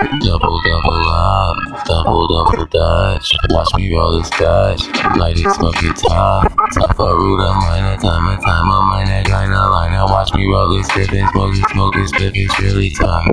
Double, double up, double, double dutch. Watch me roll this Dutch, light it, smoke it tough. Tough a root of mine, time and time on my neck, line a line. Watch me roll this dip and smoke it, smoke this dip, it's really tough.